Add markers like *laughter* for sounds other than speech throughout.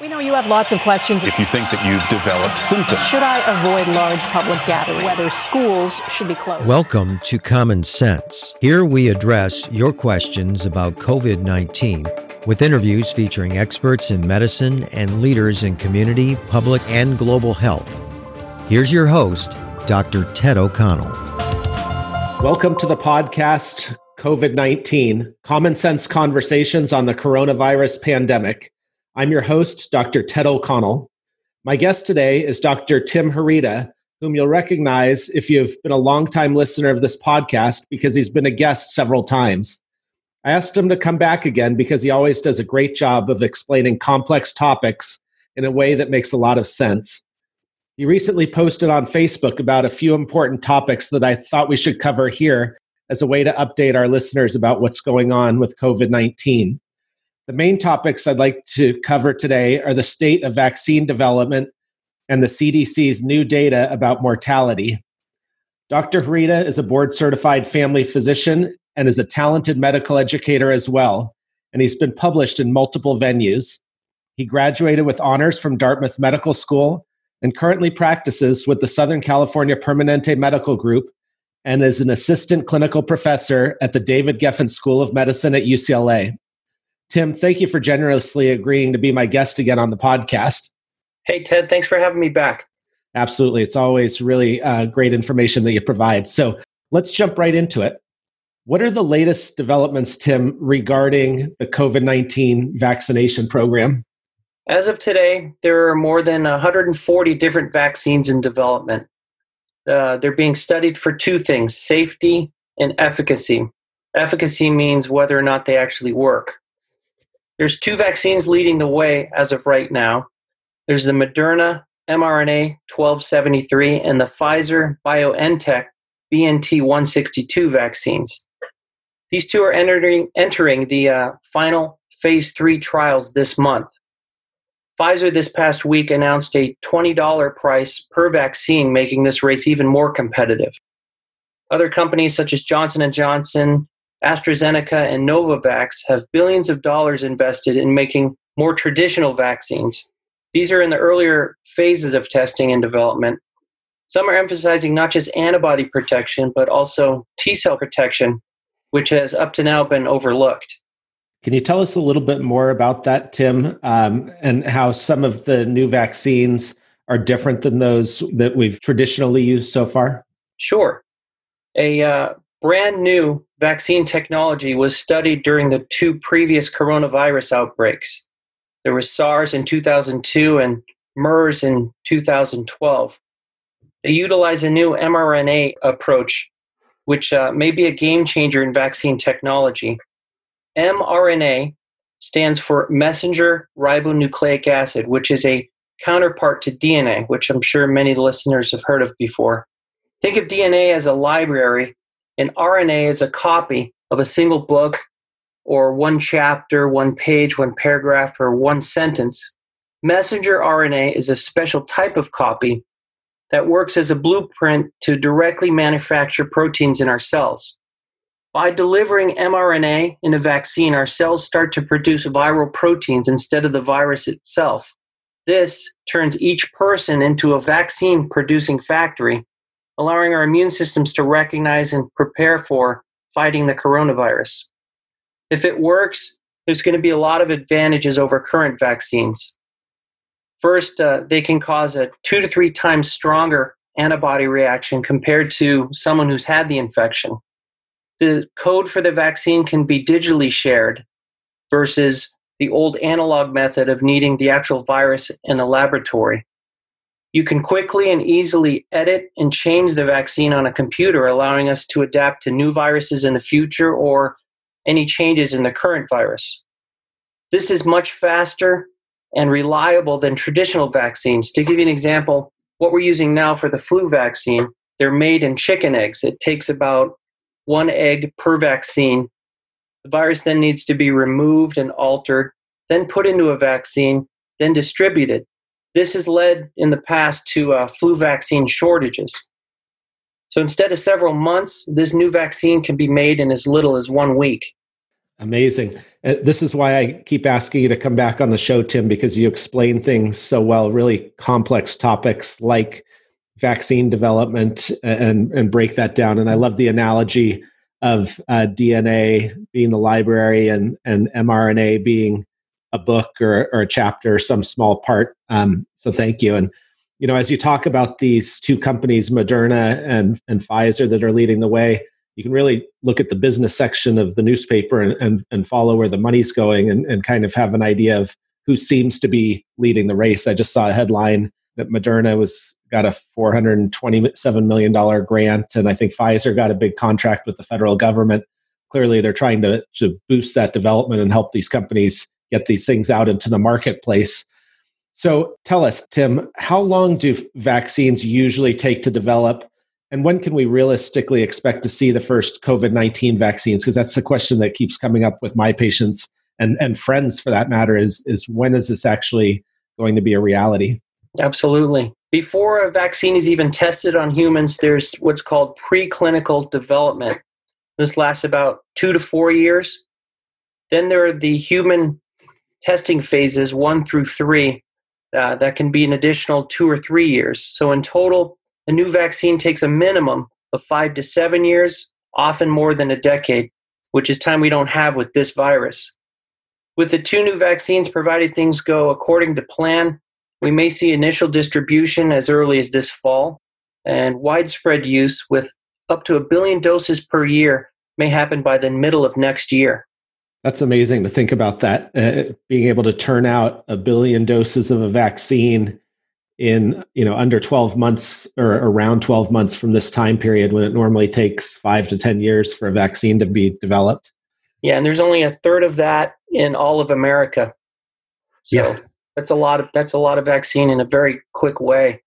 We know you have lots of questions. If you think that you've developed symptoms, should I avoid large public gatherings? Whether schools should be closed? Welcome to Common Sense. Here we address your questions about COVID 19 with interviews featuring experts in medicine and leaders in community, public, and global health. Here's your host, Dr. Ted O'Connell. Welcome to the podcast COVID 19 Common Sense Conversations on the Coronavirus Pandemic. I'm your host, Dr. Ted O'Connell. My guest today is Dr. Tim Harita, whom you'll recognize if you've been a longtime listener of this podcast because he's been a guest several times. I asked him to come back again because he always does a great job of explaining complex topics in a way that makes a lot of sense. He recently posted on Facebook about a few important topics that I thought we should cover here as a way to update our listeners about what's going on with COVID 19. The main topics I'd like to cover today are the state of vaccine development and the CDC's new data about mortality. Dr. Harita is a board certified family physician and is a talented medical educator as well, and he's been published in multiple venues. He graduated with honors from Dartmouth Medical School and currently practices with the Southern California Permanente Medical Group and is an assistant clinical professor at the David Geffen School of Medicine at UCLA. Tim, thank you for generously agreeing to be my guest again on the podcast. Hey, Ted, thanks for having me back. Absolutely. It's always really uh, great information that you provide. So let's jump right into it. What are the latest developments, Tim, regarding the COVID 19 vaccination program? As of today, there are more than 140 different vaccines in development. Uh, they're being studied for two things safety and efficacy. Efficacy means whether or not they actually work. There's two vaccines leading the way as of right now. There's the Moderna mRNA 1273 and the Pfizer BioNTech BNT 162 vaccines. These two are entering, entering the uh, final phase three trials this month. Pfizer this past week announced a $20 price per vaccine, making this race even more competitive. Other companies such as Johnson & Johnson, AstraZeneca and Novavax have billions of dollars invested in making more traditional vaccines. These are in the earlier phases of testing and development. Some are emphasizing not just antibody protection, but also T cell protection, which has up to now been overlooked. Can you tell us a little bit more about that, Tim, um, and how some of the new vaccines are different than those that we've traditionally used so far? Sure. A uh, brand new vaccine technology was studied during the two previous coronavirus outbreaks. There was SARS in 2002 and MERS in 2012. They utilize a new mRNA approach, which uh, may be a game changer in vaccine technology. mRNA stands for messenger ribonucleic acid, which is a counterpart to DNA, which I'm sure many listeners have heard of before. Think of DNA as a library an RNA is a copy of a single book or one chapter, one page, one paragraph, or one sentence. Messenger RNA is a special type of copy that works as a blueprint to directly manufacture proteins in our cells. By delivering mRNA in a vaccine, our cells start to produce viral proteins instead of the virus itself. This turns each person into a vaccine producing factory allowing our immune systems to recognize and prepare for fighting the coronavirus. If it works, there's going to be a lot of advantages over current vaccines. First, uh, they can cause a two to three times stronger antibody reaction compared to someone who's had the infection. The code for the vaccine can be digitally shared versus the old analog method of needing the actual virus in a laboratory. You can quickly and easily edit and change the vaccine on a computer, allowing us to adapt to new viruses in the future or any changes in the current virus. This is much faster and reliable than traditional vaccines. To give you an example, what we're using now for the flu vaccine, they're made in chicken eggs. It takes about one egg per vaccine. The virus then needs to be removed and altered, then put into a vaccine, then distributed. This has led in the past to uh, flu vaccine shortages. So instead of several months, this new vaccine can be made in as little as one week. Amazing. Uh, this is why I keep asking you to come back on the show, Tim, because you explain things so well, really complex topics like vaccine development and, and break that down. And I love the analogy of uh, DNA being the library and, and mRNA being a book or, or a chapter or some small part. Um, so thank you. And, you know, as you talk about these two companies, Moderna and, and Pfizer, that are leading the way, you can really look at the business section of the newspaper and, and, and follow where the money's going and, and kind of have an idea of who seems to be leading the race. I just saw a headline that Moderna was got a $427 million grant, and I think Pfizer got a big contract with the federal government. Clearly, they're trying to, to boost that development and help these companies get these things out into the marketplace. So tell us, Tim, how long do vaccines usually take to develop? And when can we realistically expect to see the first COVID 19 vaccines? Because that's the question that keeps coming up with my patients and, and friends for that matter is, is when is this actually going to be a reality? Absolutely. Before a vaccine is even tested on humans, there's what's called preclinical development. This lasts about two to four years. Then there are the human testing phases, one through three, uh, that can be an additional two or three years. So in total, a new vaccine takes a minimum of five to seven years, often more than a decade, which is time we don't have with this virus. With the two new vaccines, provided things go according to plan, we may see initial distribution as early as this fall, and widespread use with up to a billion doses per year may happen by the middle of next year. That's amazing to think about that. Uh, being able to turn out a billion doses of a vaccine in you know under 12 months or around 12 months from this time period when it normally takes five to 10 years for a vaccine to be developed yeah and there's only a third of that in all of america so yeah. that's a lot of that's a lot of vaccine in a very quick way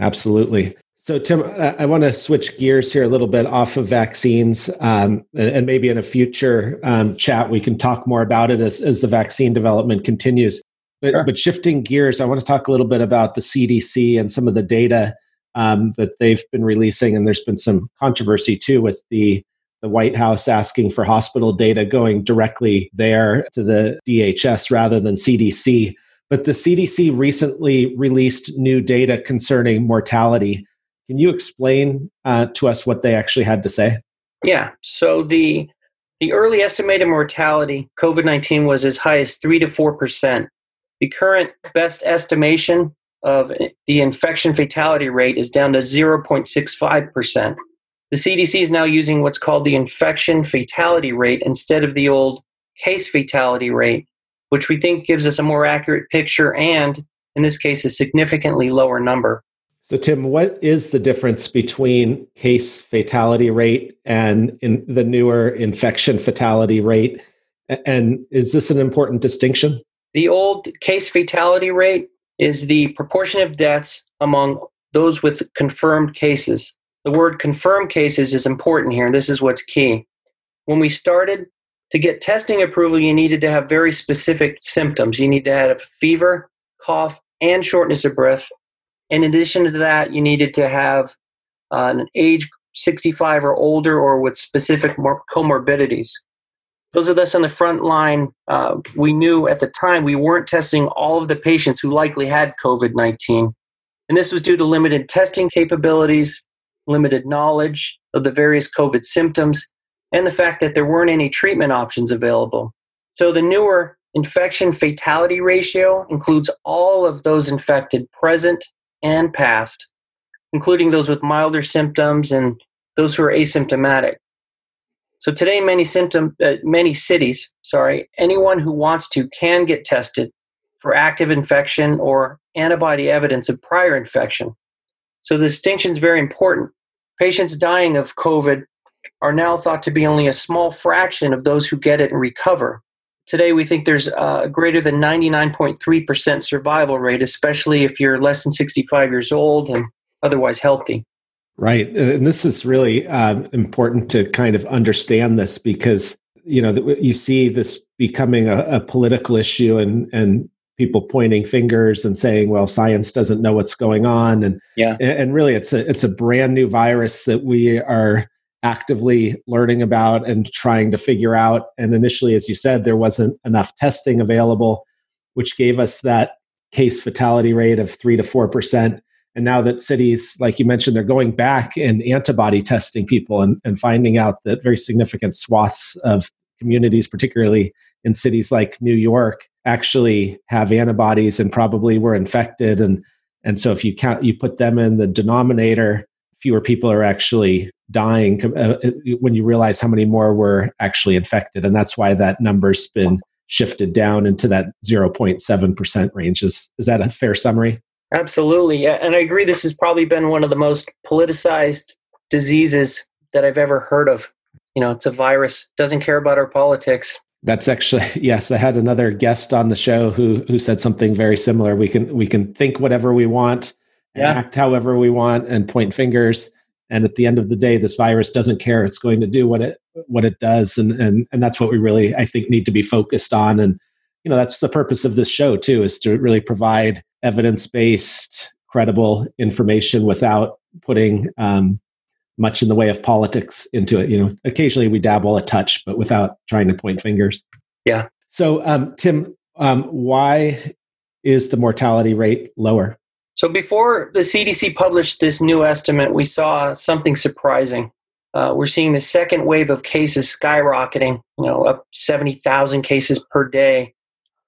absolutely so tim i want to switch gears here a little bit off of vaccines um, and maybe in a future um, chat we can talk more about it as, as the vaccine development continues but, sure. but shifting gears, I want to talk a little bit about the CDC and some of the data um, that they've been releasing. And there's been some controversy too with the the White House asking for hospital data going directly there to the DHS rather than CDC. But the CDC recently released new data concerning mortality. Can you explain uh, to us what they actually had to say? Yeah. So the the early estimated mortality COVID nineteen was as high as three to four percent the current best estimation of the infection fatality rate is down to 0.65%. The CDC is now using what's called the infection fatality rate instead of the old case fatality rate, which we think gives us a more accurate picture and, in this case, a significantly lower number. So, Tim, what is the difference between case fatality rate and the newer infection fatality rate? And is this an important distinction? The old case fatality rate is the proportion of deaths among those with confirmed cases. The word confirmed cases is important here, and this is what's key. When we started to get testing approval, you needed to have very specific symptoms. You need to have fever, cough, and shortness of breath. In addition to that, you needed to have uh, an age 65 or older or with specific comorbidities those of us on the front line, uh, we knew at the time we weren't testing all of the patients who likely had COVID 19. And this was due to limited testing capabilities, limited knowledge of the various COVID symptoms, and the fact that there weren't any treatment options available. So the newer infection fatality ratio includes all of those infected present and past, including those with milder symptoms and those who are asymptomatic. So today, many symptom, uh, many cities, sorry, anyone who wants to can get tested for active infection or antibody evidence of prior infection. So the distinction is very important. Patients dying of COVID are now thought to be only a small fraction of those who get it and recover. Today, we think there's a greater than 99.3% survival rate, especially if you're less than 65 years old and otherwise healthy. Right. And this is really uh, important to kind of understand this because, you know, you see this becoming a, a, political issue and, and people pointing fingers and saying, well, science doesn't know what's going on. And, yeah. and really it's a, it's a brand new virus that we are actively learning about and trying to figure out. And initially, as you said, there wasn't enough testing available, which gave us that case fatality rate of three to four percent. And now that cities, like you mentioned, they're going back and antibody testing people and, and finding out that very significant swaths of communities, particularly in cities like New York, actually have antibodies and probably were infected. And and so if you count, you put them in the denominator, fewer people are actually dying uh, uh, when you realize how many more were actually infected. And that's why that number's been shifted down into that 0.7% range. Is, is that a fair summary? Absolutely. Yeah. And I agree, this has probably been one of the most politicized diseases that I've ever heard of. You know, it's a virus, doesn't care about our politics. That's actually *laughs* yes. I had another guest on the show who who said something very similar. We can we can think whatever we want, yeah. act however we want, and point fingers. And at the end of the day, this virus doesn't care. It's going to do what it what it does, and and and that's what we really I think need to be focused on. And you know that's the purpose of this show too, is to really provide evidence based, credible information without putting um, much in the way of politics into it. You know, occasionally we dabble a touch, but without trying to point fingers. Yeah. So, um, Tim, um, why is the mortality rate lower? So, before the CDC published this new estimate, we saw something surprising. Uh, we're seeing the second wave of cases skyrocketing, you know, up 70,000 cases per day.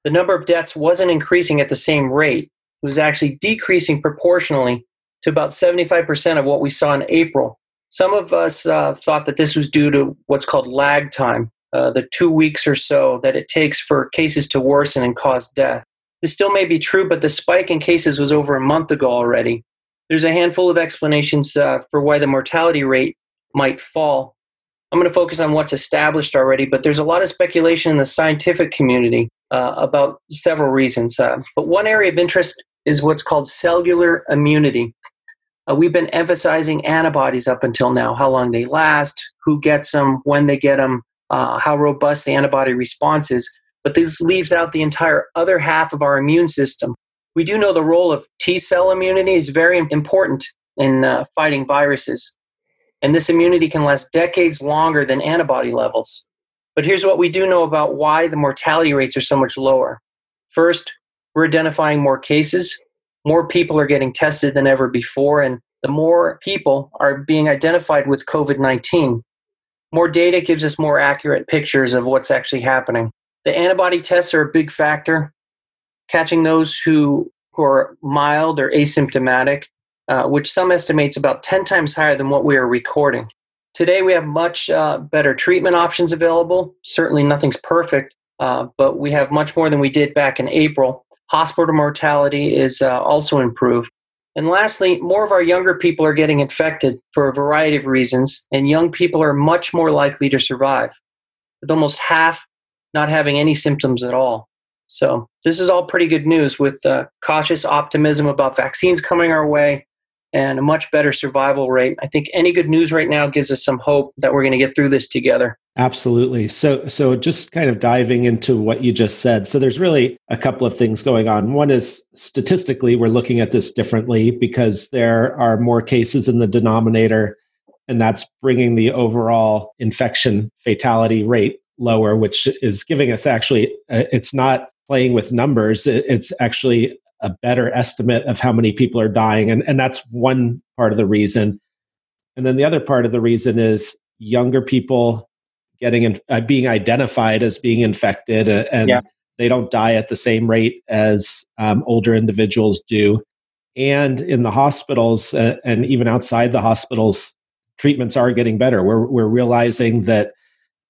The number of deaths wasn't increasing at the same rate. It was actually decreasing proportionally to about 75% of what we saw in April. Some of us uh, thought that this was due to what's called lag time, uh, the two weeks or so that it takes for cases to worsen and cause death. This still may be true, but the spike in cases was over a month ago already. There's a handful of explanations uh, for why the mortality rate might fall. I'm going to focus on what's established already, but there's a lot of speculation in the scientific community uh, about several reasons. Uh, but one area of interest is what's called cellular immunity. Uh, we've been emphasizing antibodies up until now, how long they last, who gets them, when they get them, uh, how robust the antibody response is. But this leaves out the entire other half of our immune system. We do know the role of T cell immunity is very important in uh, fighting viruses. And this immunity can last decades longer than antibody levels. But here's what we do know about why the mortality rates are so much lower. First, we're identifying more cases. More people are getting tested than ever before, and the more people are being identified with COVID 19. More data gives us more accurate pictures of what's actually happening. The antibody tests are a big factor, catching those who, who are mild or asymptomatic, uh, which some estimates about 10 times higher than what we are recording. Today, we have much uh, better treatment options available. Certainly, nothing's perfect, uh, but we have much more than we did back in April. Hospital mortality is uh, also improved. And lastly, more of our younger people are getting infected for a variety of reasons, and young people are much more likely to survive, with almost half not having any symptoms at all. So, this is all pretty good news with uh, cautious optimism about vaccines coming our way and a much better survival rate. I think any good news right now gives us some hope that we're going to get through this together. Absolutely. So so just kind of diving into what you just said. So there's really a couple of things going on. One is statistically we're looking at this differently because there are more cases in the denominator and that's bringing the overall infection fatality rate lower which is giving us actually uh, it's not playing with numbers. It's actually a better estimate of how many people are dying and and that's one part of the reason. And then the other part of the reason is younger people getting in, uh, being identified as being infected uh, and yeah. they don't die at the same rate as um, older individuals do. And in the hospitals uh, and even outside the hospitals treatments are getting better. We're, we're realizing that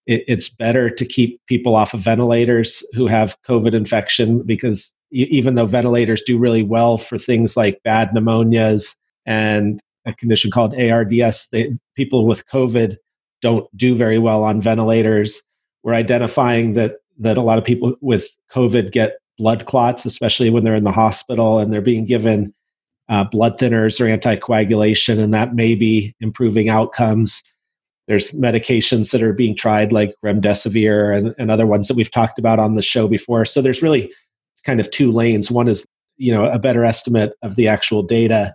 it, it's better to keep people off of ventilators who have covid infection because even though ventilators do really well for things like bad pneumonias and a condition called ARDS they, people with covid don't do very well on ventilators. We're identifying that that a lot of people with COVID get blood clots, especially when they're in the hospital and they're being given uh, blood thinners or anticoagulation, and that may be improving outcomes. There's medications that are being tried, like remdesivir and, and other ones that we've talked about on the show before. So there's really kind of two lanes. One is you know a better estimate of the actual data,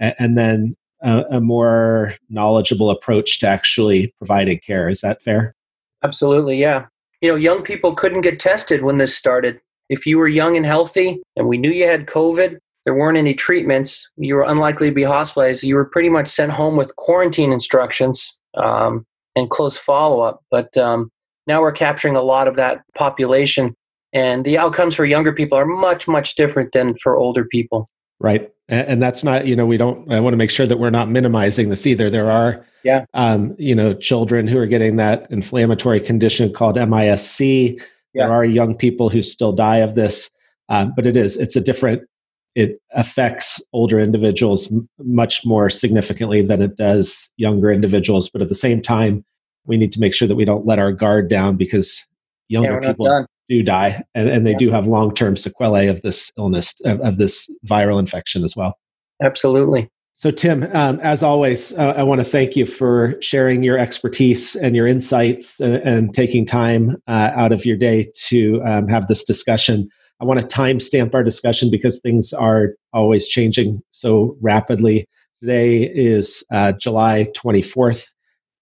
and, and then a, a more knowledgeable approach to actually providing care. Is that fair? Absolutely, yeah. You know, young people couldn't get tested when this started. If you were young and healthy and we knew you had COVID, there weren't any treatments, you were unlikely to be hospitalized. You were pretty much sent home with quarantine instructions um, and close follow up. But um, now we're capturing a lot of that population, and the outcomes for younger people are much, much different than for older people. Right. And that's not, you know, we don't, I want to make sure that we're not minimizing this either. There are, yeah. um, you know, children who are getting that inflammatory condition called MISC. Yeah. There are young people who still die of this, um, but it is, it's a different, it affects older individuals m- much more significantly than it does younger individuals. But at the same time, we need to make sure that we don't let our guard down because younger yeah, people do die and, and they yeah. do have long-term sequelae of this illness of, of, this viral infection as well absolutely so tim um, as always uh, i want to thank you for sharing your expertise and your insights and, and taking time uh, out of your day to um, have this discussion i want to timestamp our discussion because things are always changing so rapidly today is uh, july 24th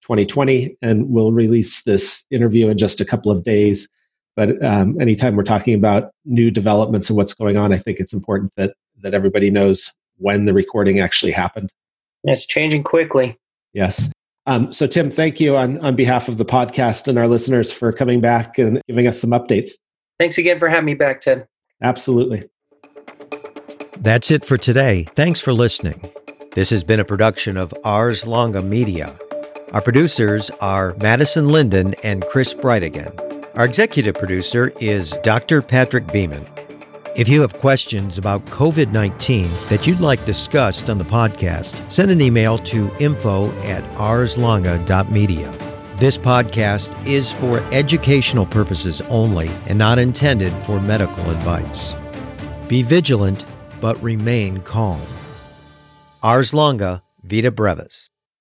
2020 and we'll release this interview in just a couple of days but um, anytime we're talking about new developments and what's going on, I think it's important that that everybody knows when the recording actually happened. It's changing quickly. Yes. Um, so, Tim, thank you on, on behalf of the podcast and our listeners for coming back and giving us some updates. Thanks again for having me back, Ted. Absolutely. That's it for today. Thanks for listening. This has been a production of Ars Longa Media. Our producers are Madison Linden and Chris Brightigan. Our executive producer is Dr. Patrick Beeman. If you have questions about COVID 19 that you'd like discussed on the podcast, send an email to info at arslonga.media. This podcast is for educational purposes only and not intended for medical advice. Be vigilant, but remain calm. Ars Longa, Vita Brevis.